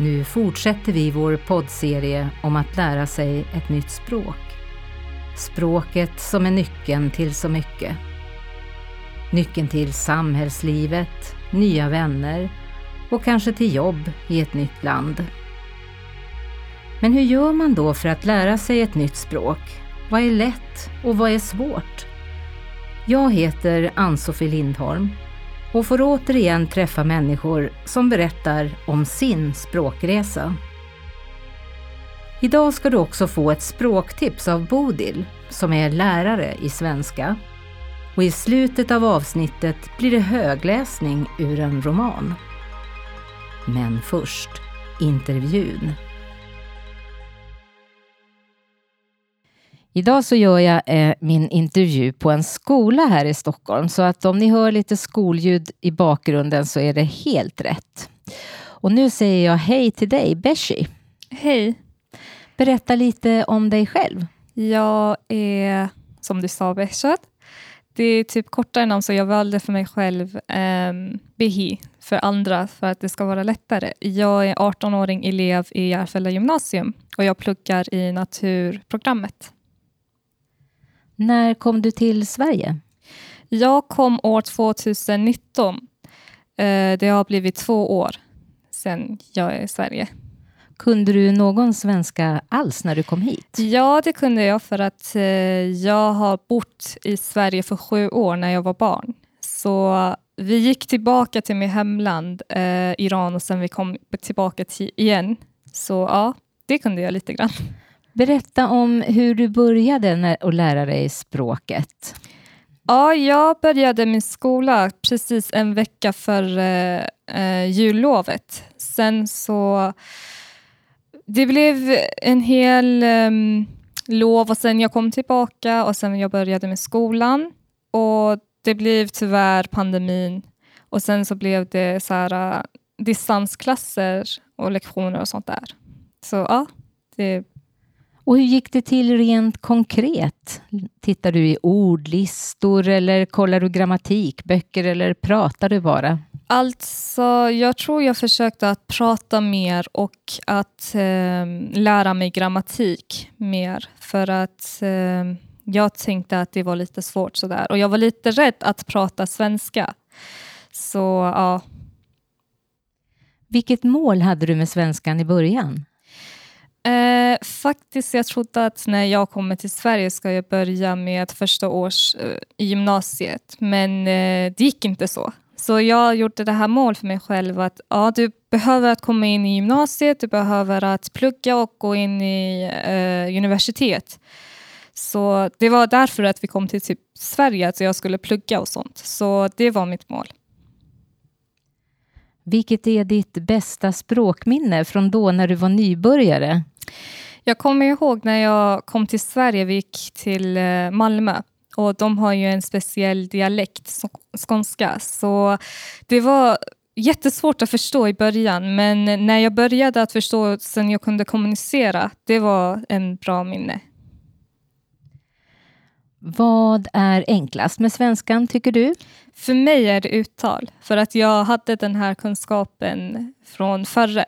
Nu fortsätter vi vår poddserie om att lära sig ett nytt språk. Språket som är nyckeln till så mycket. Nyckeln till samhällslivet, nya vänner och kanske till jobb i ett nytt land. Men hur gör man då för att lära sig ett nytt språk? Vad är lätt och vad är svårt? Jag heter Ann-Sofie Lindholm och får återigen träffa människor som berättar om sin språkresa. Idag ska du också få ett språktips av Bodil som är lärare i svenska. Och i slutet av avsnittet blir det högläsning ur en roman. Men först intervjun. Idag så gör jag eh, min intervju på en skola här i Stockholm så att om ni hör lite skolljud i bakgrunden så är det helt rätt. Och nu säger jag hej till dig, Beshi. Hej. Berätta lite om dig själv. Jag är, som du sa, Behshad. Det är typ kortare namn så jag valde för mig själv um, Behi för andra för att det ska vara lättare. Jag är 18-åring elev i Järfälla gymnasium och jag pluggar i naturprogrammet. När kom du till Sverige? Jag kom år 2019. Eh, det har blivit två år sedan jag är i Sverige. Kunde du någon svenska alls när du kom hit? Ja, det kunde jag för att eh, jag har bott i Sverige för sju år när jag var barn. Så vi gick tillbaka till mitt hemland, eh, Iran, och sen vi kom tillbaka till igen. Så ja, det kunde jag lite grann. Berätta om hur du började att lära dig språket. Ja, jag började min skola precis en vecka före eh, jullovet. Sen så... Det blev en hel eh, lov och sen jag kom tillbaka och sen jag började med skolan. Och det blev tyvärr pandemin och sen så blev det så här, eh, distansklasser och lektioner och sånt där. Så ja, det och hur gick det till rent konkret? Tittar du i ordlistor eller kollar du grammatikböcker eller pratar du bara? Alltså, jag tror jag försökte att prata mer och att eh, lära mig grammatik mer för att eh, jag tänkte att det var lite svårt sådär och jag var lite rädd att prata svenska. Så ja. Vilket mål hade du med svenskan i början? Eh, faktiskt, jag trodde att när jag kommer till Sverige ska jag börja med första års eh, i gymnasiet, men eh, det gick inte så. Så jag gjorde det här mål för mig själv att ja, du behöver att komma in i gymnasiet, du behöver att plugga och gå in i eh, universitet. Så det var därför att vi kom till typ Sverige, att jag skulle plugga och sånt. Så det var mitt mål. Vilket är ditt bästa språkminne från då när du var nybörjare? Jag kommer ihåg när jag kom till Sverige, vi gick till eh, Malmö och de har ju en speciell dialekt, skånska, så det var jättesvårt att förstå i början, men när jag började att förstå sen jag kunde kommunicera, det var en bra minne. Vad är enklast med svenskan, tycker du? För mig är det uttal, för att jag hade den här kunskapen från förre.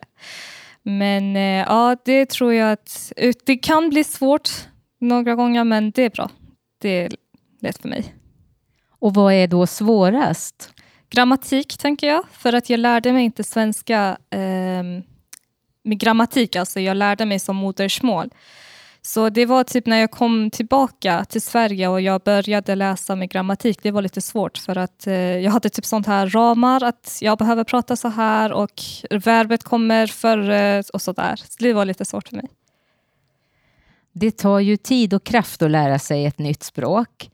Men eh, ja, det tror jag att det kan bli svårt några gånger, men det är bra. Det är lätt för mig. Och vad är då svårast? Grammatik, tänker jag, för att jag lärde mig inte svenska eh, med grammatik, alltså jag lärde mig som modersmål. Så det var typ när jag kom tillbaka till Sverige och jag började läsa med grammatik, det var lite svårt för att eh, jag hade typ sånt här ramar att jag behöver prata så här och verbet kommer före och sådär. Så det var lite svårt för mig. Det tar ju tid och kraft att lära sig ett nytt språk.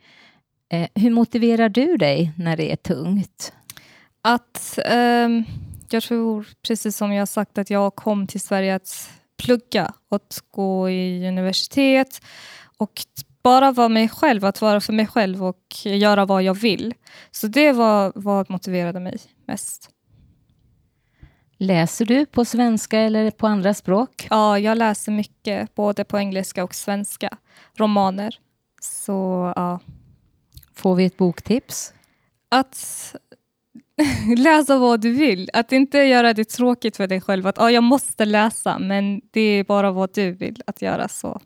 Eh, hur motiverar du dig när det är tungt? Att eh, jag tror, precis som jag sagt, att jag kom till Sverige att plugga och gå i universitet och bara vara mig själv, att vara för mig själv och göra vad jag vill. Så det var vad motiverade mig mest. Läser du på svenska eller på andra språk? Ja, jag läser mycket, både på engelska och svenska. Romaner. Så ja. Får vi ett boktips? Att läsa vad du vill. Att inte göra det tråkigt för dig själv. Att ah, jag måste läsa, men det är bara vad du vill att göra så.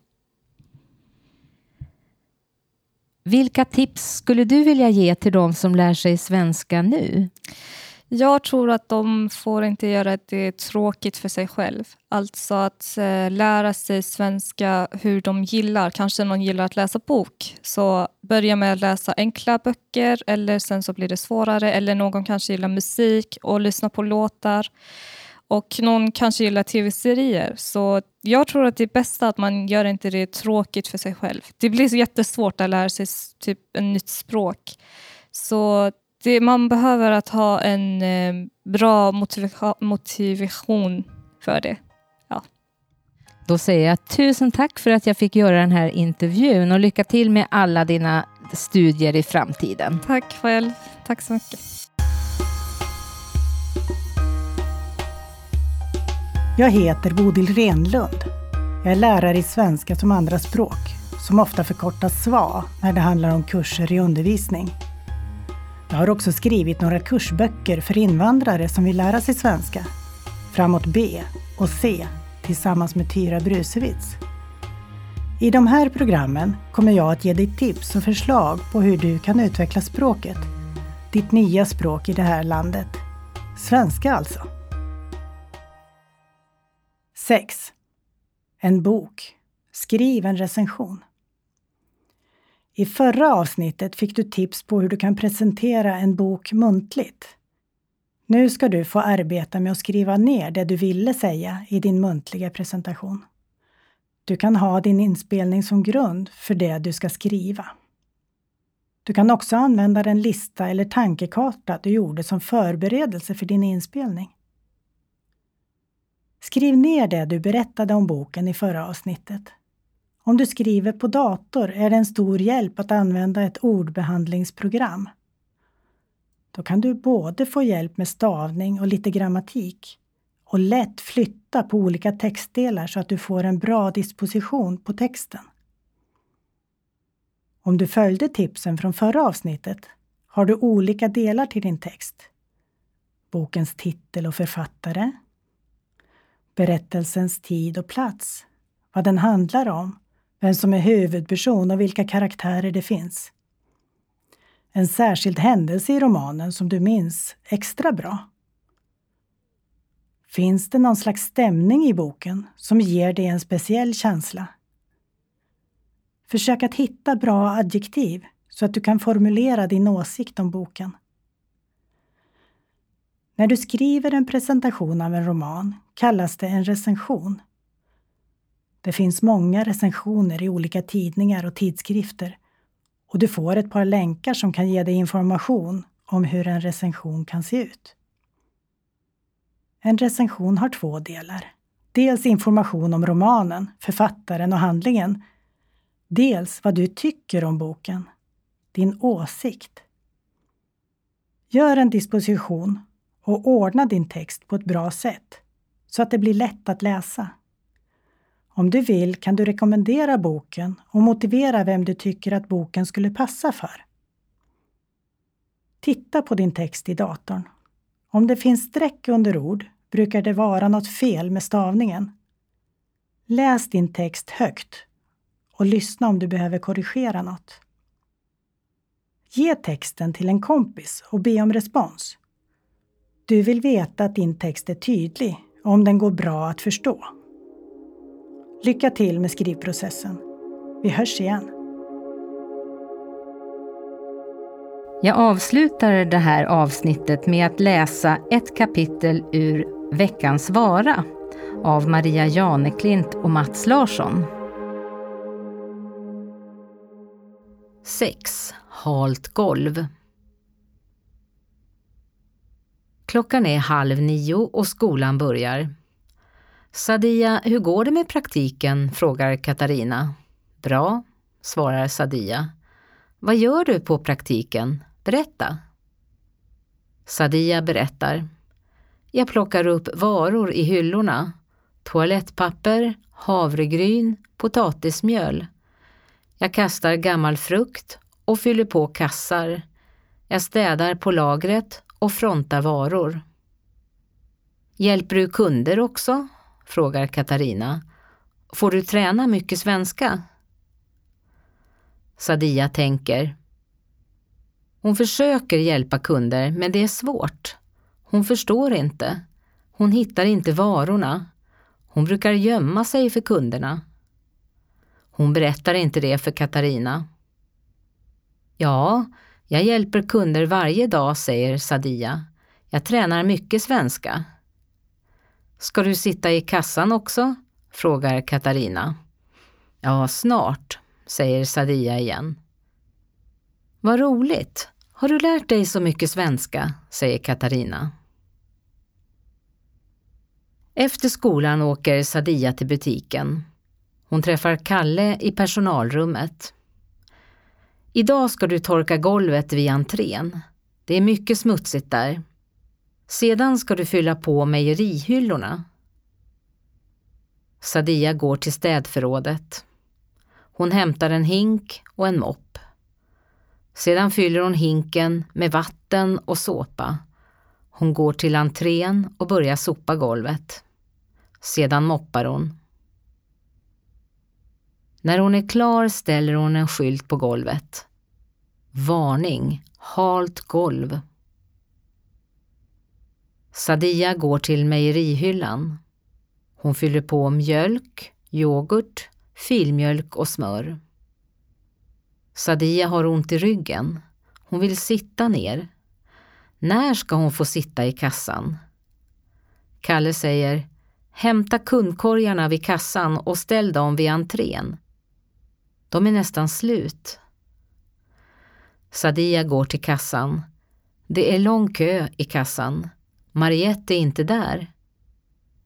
Vilka tips skulle du vilja ge till de som lär sig svenska nu? Jag tror att de får inte göra det tråkigt för sig själv. Alltså att eh, lära sig svenska hur de gillar. Kanske någon gillar att läsa bok. Så börja med att läsa enkla böcker eller sen så blir det svårare. Eller någon kanske gillar musik och lyssna på låtar. Och någon kanske gillar tv-serier. Så jag tror att det är bäst att man gör inte det tråkigt för sig själv. Det blir så jättesvårt att lära sig typ ett nytt språk. Så det, man behöver att ha en eh, bra motiva motivation för det. Ja. Då säger jag tusen tack för att jag fick göra den här intervjun och lycka till med alla dina studier i framtiden. Tack själv. Tack så mycket. Jag heter Bodil Renlund. Jag är lärare i svenska som andraspråk, som ofta förkortas SVA när det handlar om kurser i undervisning. Jag har också skrivit några kursböcker för invandrare som vill lära sig svenska. Framåt B och C tillsammans med Tyra Brusewitz. I de här programmen kommer jag att ge dig tips och förslag på hur du kan utveckla språket. Ditt nya språk i det här landet. Svenska alltså. 6. En bok. Skriv en recension. I förra avsnittet fick du tips på hur du kan presentera en bok muntligt. Nu ska du få arbeta med att skriva ner det du ville säga i din muntliga presentation. Du kan ha din inspelning som grund för det du ska skriva. Du kan också använda den lista eller tankekarta du gjorde som förberedelse för din inspelning. Skriv ner det du berättade om boken i förra avsnittet. Om du skriver på dator är det en stor hjälp att använda ett ordbehandlingsprogram. Då kan du både få hjälp med stavning och lite grammatik och lätt flytta på olika textdelar så att du får en bra disposition på texten. Om du följde tipsen från förra avsnittet har du olika delar till din text. Bokens titel och författare, berättelsens tid och plats, vad den handlar om vem som är huvudperson och vilka karaktärer det finns. En särskild händelse i romanen som du minns extra bra. Finns det någon slags stämning i boken som ger dig en speciell känsla? Försök att hitta bra adjektiv så att du kan formulera din åsikt om boken. När du skriver en presentation av en roman kallas det en recension. Det finns många recensioner i olika tidningar och tidskrifter och du får ett par länkar som kan ge dig information om hur en recension kan se ut. En recension har två delar. Dels information om romanen, författaren och handlingen. Dels vad du tycker om boken. Din åsikt. Gör en disposition och ordna din text på ett bra sätt så att det blir lätt att läsa. Om du vill kan du rekommendera boken och motivera vem du tycker att boken skulle passa för. Titta på din text i datorn. Om det finns streck under ord brukar det vara något fel med stavningen. Läs din text högt och lyssna om du behöver korrigera något. Ge texten till en kompis och be om respons. Du vill veta att din text är tydlig och om den går bra att förstå. Lycka till med skrivprocessen. Vi hörs igen. Jag avslutar det här avsnittet med att läsa ett kapitel ur Veckans vara av Maria Janeklint och Mats Larsson. 6. Halt golv Klockan är halv nio och skolan börjar. Sadia, hur går det med praktiken? frågar Katarina. Bra, svarar Sadia. Vad gör du på praktiken? Berätta. Sadia berättar. Jag plockar upp varor i hyllorna. Toalettpapper, havregryn, potatismjöl. Jag kastar gammal frukt och fyller på kassar. Jag städar på lagret och frontar varor. Hjälper du kunder också? Frågar Katarina. Får du träna mycket svenska? Sadia tänker. Hon försöker hjälpa kunder, men det är svårt. Hon förstår inte. Hon hittar inte varorna. Hon brukar gömma sig för kunderna. Hon berättar inte det för Katarina. Ja, jag hjälper kunder varje dag, säger Sadia. Jag tränar mycket svenska. Ska du sitta i kassan också? frågar Katarina. Ja, snart, säger Sadia igen. Vad roligt! Har du lärt dig så mycket svenska? säger Katarina. Efter skolan åker Sadia till butiken. Hon träffar Kalle i personalrummet. Idag ska du torka golvet vid entrén. Det är mycket smutsigt där. Sedan ska du fylla på mejerihyllorna. Sadia går till städförrådet. Hon hämtar en hink och en mopp. Sedan fyller hon hinken med vatten och såpa. Hon går till entrén och börjar sopa golvet. Sedan moppar hon. När hon är klar ställer hon en skylt på golvet. Varning, halt golv. Sadia går till mejerihyllan. Hon fyller på mjölk, yoghurt, filmjölk och smör. Sadia har ont i ryggen. Hon vill sitta ner. När ska hon få sitta i kassan? Kalle säger Hämta kundkorgarna vid kassan och ställ dem vid entrén. De är nästan slut. Sadia går till kassan. Det är lång kö i kassan. Mariette är inte där.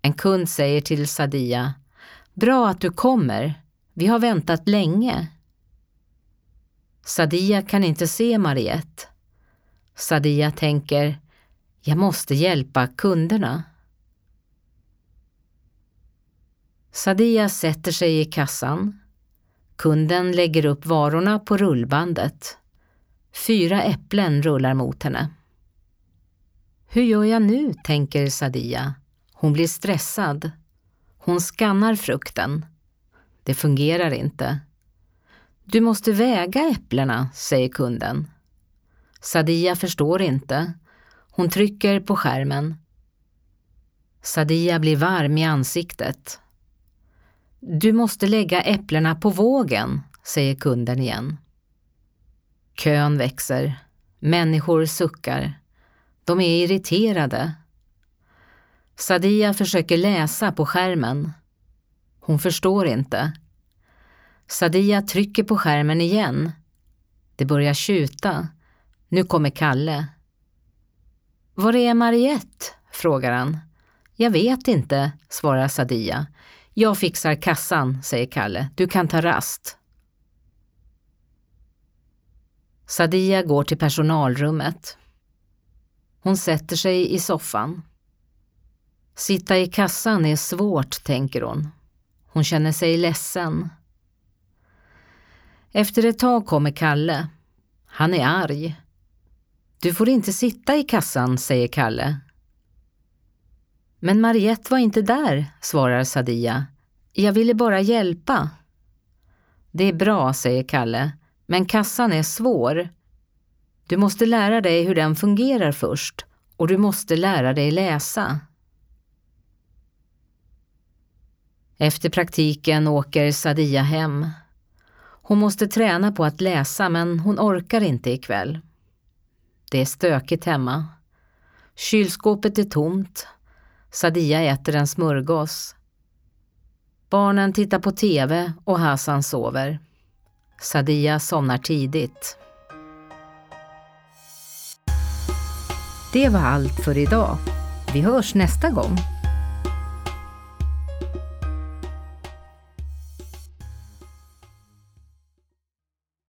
En kund säger till Sadia Bra att du kommer. Vi har väntat länge. Sadia kan inte se Mariette. Sadia tänker Jag måste hjälpa kunderna. Sadia sätter sig i kassan. Kunden lägger upp varorna på rullbandet. Fyra äpplen rullar mot henne. Hur gör jag nu, tänker Sadia. Hon blir stressad. Hon skannar frukten. Det fungerar inte. Du måste väga äpplena, säger kunden. Sadia förstår inte. Hon trycker på skärmen. Sadia blir varm i ansiktet. Du måste lägga äpplena på vågen, säger kunden igen. Kön växer. Människor suckar. De är irriterade. Sadia försöker läsa på skärmen. Hon förstår inte. Sadia trycker på skärmen igen. Det börjar tjuta. Nu kommer Kalle. Var är Mariette? frågar han. Jag vet inte, svarar Sadia. Jag fixar kassan, säger Kalle. Du kan ta rast. Sadia går till personalrummet. Hon sätter sig i soffan. Sitta i kassan är svårt, tänker hon. Hon känner sig ledsen. Efter ett tag kommer Kalle. Han är arg. Du får inte sitta i kassan, säger Kalle. Men Mariette var inte där, svarar Sadia. Jag ville bara hjälpa. Det är bra, säger Kalle, men kassan är svår. Du måste lära dig hur den fungerar först och du måste lära dig läsa. Efter praktiken åker Sadia hem. Hon måste träna på att läsa men hon orkar inte ikväll. Det är stökigt hemma. Kylskåpet är tomt. Sadia äter en smörgås. Barnen tittar på TV och Hassan sover. Sadia somnar tidigt. Det var allt för idag. Vi hörs nästa gång.